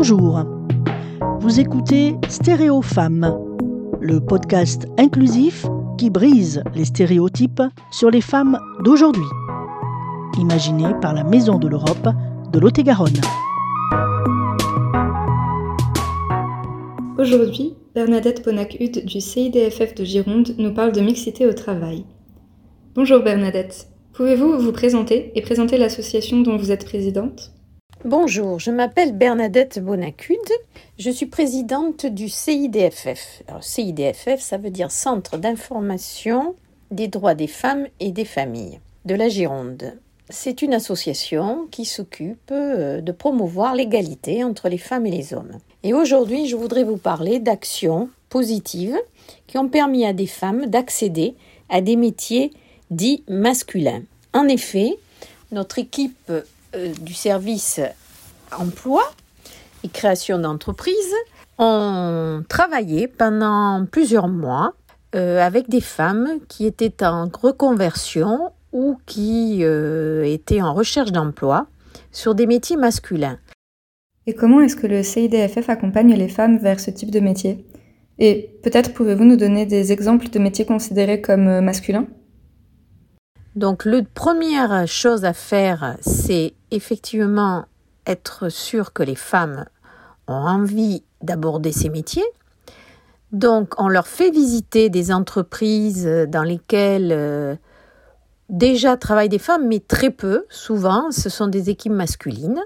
Bonjour. Vous écoutez Stéréo Femmes, le podcast inclusif qui brise les stéréotypes sur les femmes d'aujourd'hui. Imaginé par la Maison de l'Europe de Lot-et-Garonne. Aujourd'hui, Bernadette Bonac-Hude du CIDFF de Gironde nous parle de mixité au travail. Bonjour Bernadette, pouvez-vous vous présenter et présenter l'association dont vous êtes présidente? Bonjour, je m'appelle Bernadette Bonacude. Je suis présidente du CIDFF. CIDFF, ça veut dire Centre d'information des droits des femmes et des familles de la Gironde. C'est une association qui s'occupe euh, de promouvoir l'égalité entre les femmes et les hommes. Et aujourd'hui, je voudrais vous parler d'actions positives qui ont permis à des femmes d'accéder à des métiers dits masculins. En effet, notre équipe euh, du service emploi et création d'entreprise ont travaillé pendant plusieurs mois euh, avec des femmes qui étaient en reconversion ou qui euh, étaient en recherche d'emploi sur des métiers masculins. Et comment est-ce que le CIDFF accompagne les femmes vers ce type de métier? Et peut-être pouvez-vous nous donner des exemples de métiers considérés comme masculins? Donc, la première chose à faire, c'est effectivement être sûr que les femmes ont envie d'aborder ces métiers. Donc, on leur fait visiter des entreprises dans lesquelles euh, déjà travaillent des femmes, mais très peu. Souvent, ce sont des équipes masculines,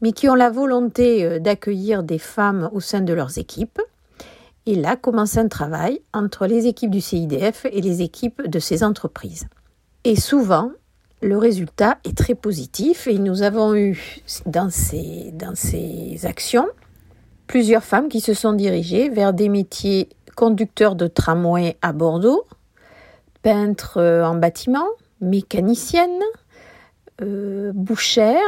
mais qui ont la volonté euh, d'accueillir des femmes au sein de leurs équipes. Et là commence un travail entre les équipes du CIDF et les équipes de ces entreprises. Et souvent, le résultat est très positif. Et nous avons eu dans ces, dans ces actions plusieurs femmes qui se sont dirigées vers des métiers conducteurs de tramway à Bordeaux, peintres euh, en bâtiment, mécaniciennes, euh, bouchères,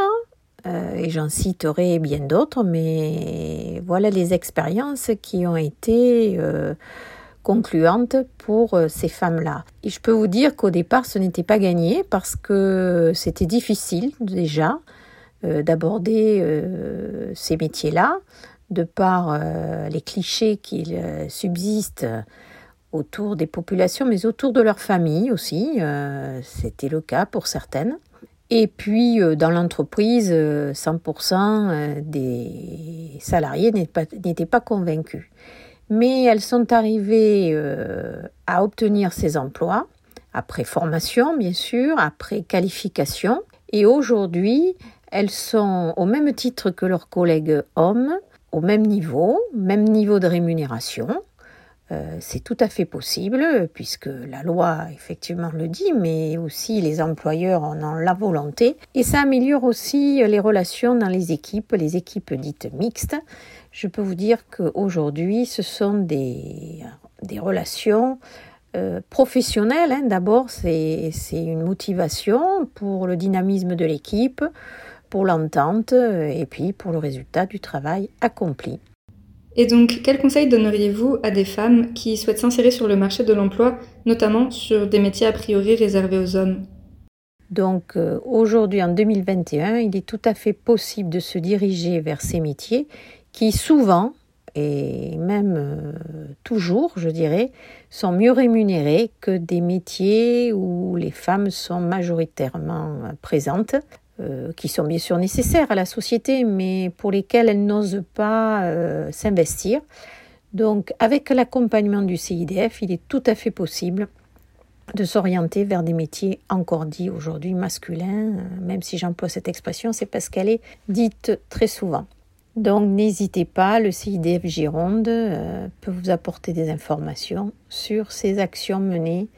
euh, et j'en citerai bien d'autres, mais voilà les expériences qui ont été concluante pour euh, ces femmes-là. Et je peux vous dire qu'au départ, ce n'était pas gagné parce que c'était difficile déjà euh, d'aborder euh, ces métiers-là, de par les clichés qui subsistent autour des populations, mais autour de leur famille aussi. c'était le cas pour certaines. Et puis, dans l'entreprise, 100% des salariés n'étaient pas convaincus mais elles sont arrivées euh, à obtenir ces emplois après formation, bien sûr, après qualification. Et aujourd'hui, elles sont au même titre que leurs collègues hommes, au même niveau, même niveau de rémunération. Euh, c'est tout à fait possible puisque la loi effectivement le dit, mais aussi les employeurs en ont la volonté. Et ça améliore aussi les relations dans les équipes, les équipes dites mixtes, je peux vous dire qu'aujourd'hui, ce sont des, relations euh, professionnelles. Hein. D'abord, c'est une motivation pour le dynamisme de l'équipe, pour l'entente et puis pour le résultat du travail accompli. Et donc, quels conseils donneriez-vous à des femmes qui souhaitent s'insérer sur le marché de l'emploi, notamment sur des métiers a priori réservés aux hommes? Donc euh, aujourd'hui, en 2021, il est tout à fait possible de se diriger vers ces métiers qui souvent, et même euh, toujours, je dirais, sont mieux rémunérés que des métiers où les femmes sont majoritairement présentes, euh, qui sont bien sûr nécessaires à la société, mais pour lesquelles elles n'osent pas euh, s'investir. Donc, avec l'accompagnement du CIDF, il est tout à fait possible de s'orienter vers des métiers encore dits aujourd'hui masculins, même si j'emploie cette expression, c'est parce qu'elle est dite très souvent. Donc n'hésitez pas, le CIDF Gironde euh, peut vous apporter des informations sur ces actions menées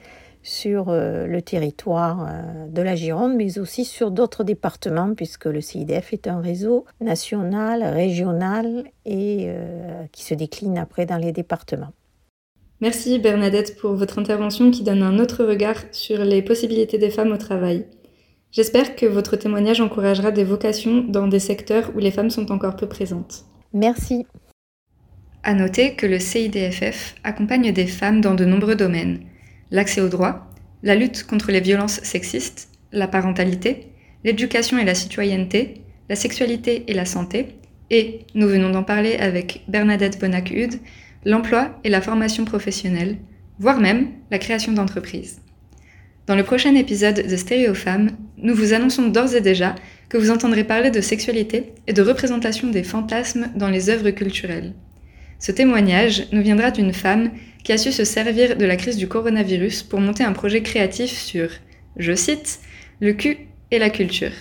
sur euh, le territoire euh, de la Gironde, mais aussi sur d'autres départements, puisque le CIDF est un réseau national, régional et qui se décline après dans les départements. Merci Bernadette pour votre intervention qui donne un autre regard sur les possibilités des femmes au travail. J'espère que votre témoignage encouragera des vocations dans des secteurs où les femmes sont encore peu présentes. Merci. À noter que le CIDFF accompagne des femmes dans de nombreux domaines l'accès aux droits, la lutte contre les violences sexistes, la parentalité, l'éducation et la citoyenneté, la sexualité et la santé, Et, nous venons d'en parler avec Bernadette Bonac-Hude, l'emploi et la formation professionnelle, voire même la création d'entreprises. Dans le prochain épisode de Stéréo Femmes, nous vous annonçons d'ores et déjà que vous entendrez parler de sexualité et de représentation des fantasmes dans les œuvres culturelles. Ce témoignage nous viendra d'une femme qui a su se servir de la crise du coronavirus pour monter un projet créatif sur, je cite, le cul et la culture.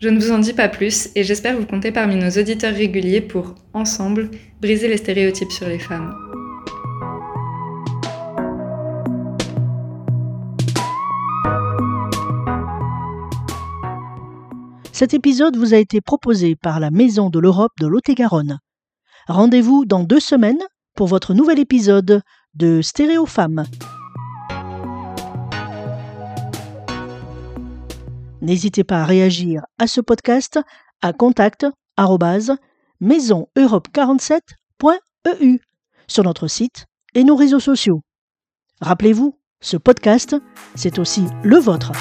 Je ne vous en dis pas plus et j'espère vous compter parmi nos auditeurs réguliers pour, ensemble, briser les stéréotypes sur les femmes. Cet épisode vous a été proposé par la Maison de l'Europe de Lot-et-Garonne. Rendez-vous dans deux semaines pour votre nouvel épisode de Stéréo Femmes. N'hésitez pas à réagir à ce podcast à contact maisoneurope47.eu sur notre site et nos réseaux sociaux. Rappelez-vous, ce podcast, c'est aussi le vôtre.